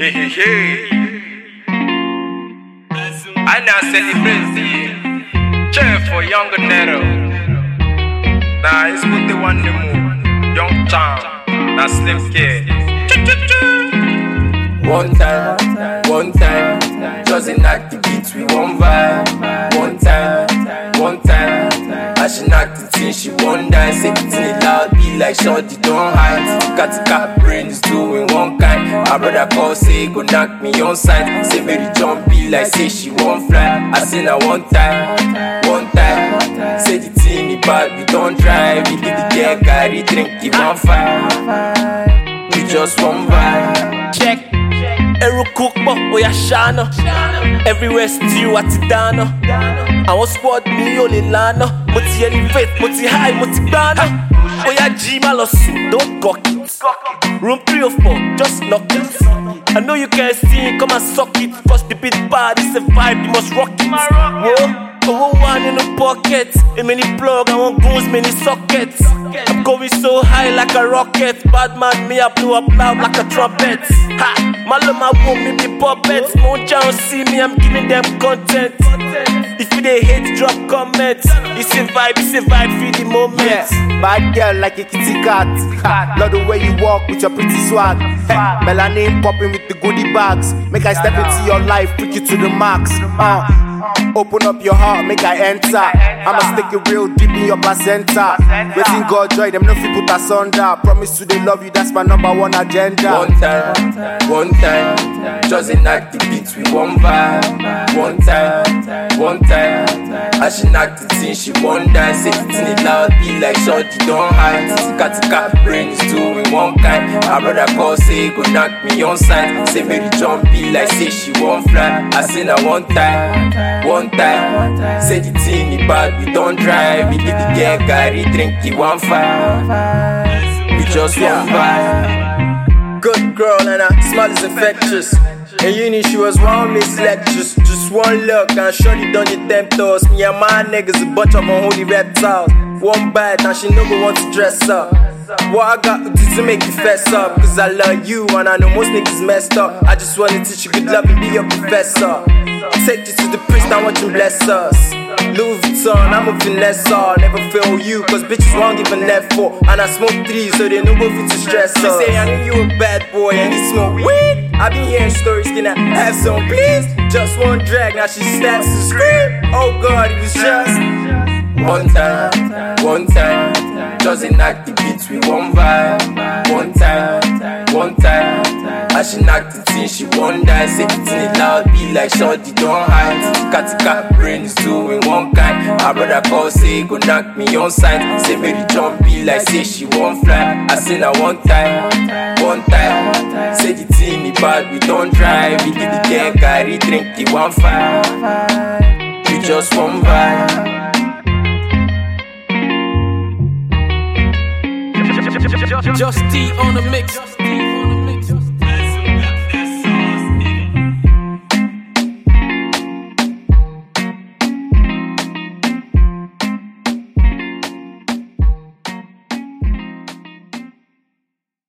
Hey, hey, hey. I now celebrate the chair for younger Nero. Nah, it's what they want to move. Young Chan, now Slim Kid. One time, one time, just enact the beat with one vibe. One time, one time, I should the she won't dance. Say the loud, be like shorty, don't hide. Got the cat brain is doing one kind. My brother call, say go knock me on sight. Say Mary jump be like say she won't fly. I say now one time, one time. Say the thing me bad, we don't drive. We leave the girl carry drink, give one five. We just one vibe. check. Pọ̀ oya ṣáná. Everywhere still àti dáná. Àwọn squad mi ò lè lánà. Mo elevate, mo high, mo ti gbaná. Oya jí má don't gawk it. Room 304, just lock it. I know you can't see, come and suck it. First the beat bad, it's a vibe, you must rock it. Whoa. Owó wà nínú pocket, èmi ní plug, àwọn goons mi ní socket. I'm going so high like a rocket, bad man me I blow up loud like a trumpet. Ha! Má lọ máa wo mi bí puppet, mo ń see me, I'm giving them content. If you they hate, drop comments. It's a vibe, it's a vibe, feel the moment. Yeah, bad girl like a kitty cat. Ha, Love the way you walk with your pretty swag. Hey, melanin popping with the goodie bags. Make I step into your life, put you to the max. Uh, open up your heart, make I enter. I'ma stick it real deep in your placenta. Waiting God joy, them no fit put us under. Promise to they love you, that's my number one agenda. One time, one time, just enact the beat with one vibe. One time, one time, I should knock the thing she won't dance. Say the thing it loud, be like shorty, don't hide. Tika tika, brain is doing one kind. My brother call, say go knock me on sight. Say Mary John be like say she won't fly. I say now one time, one time. Say the thing me bad, we don't drive. We leave the girl carry drink, it one five. We just one vibe. Good girl and her smile is infectious. In uni, she was one miss lectures. Just one look and shorty done you tempt us. Me and my niggas a bunch of unholy reptiles. One bite and she no go want to dress up. What I got to do to make you fess up? Cause I love you and I know most niggas messed up. I just wanna teach you good love and be your professor. Take you to the priest, I want you to bless us. Louis Vuitton, I'm a finesse Never fail you, cause bitches won't give an F for. And I smoke three, so they know what to stress us. She say, I knew you a bad boy and you smoke weed. I been hearing stories, can I have some please? Just one drag, now she starts to scream. Oh god, it was just. One time, one time, just enact the beat with one vibe. One time, one time, I should knock the thing she won't dance. Say the thing loud, be like shorty, don't hide. Tika tika, brain is doing one kind. My brother call, say go knock me on sight. Say Mary jump, be like say she won't fly. I say now one time, one time, say the thing me bad, we don't drive. We leave the girl carry drink, it one five. We just one vibe. Just D on the mix.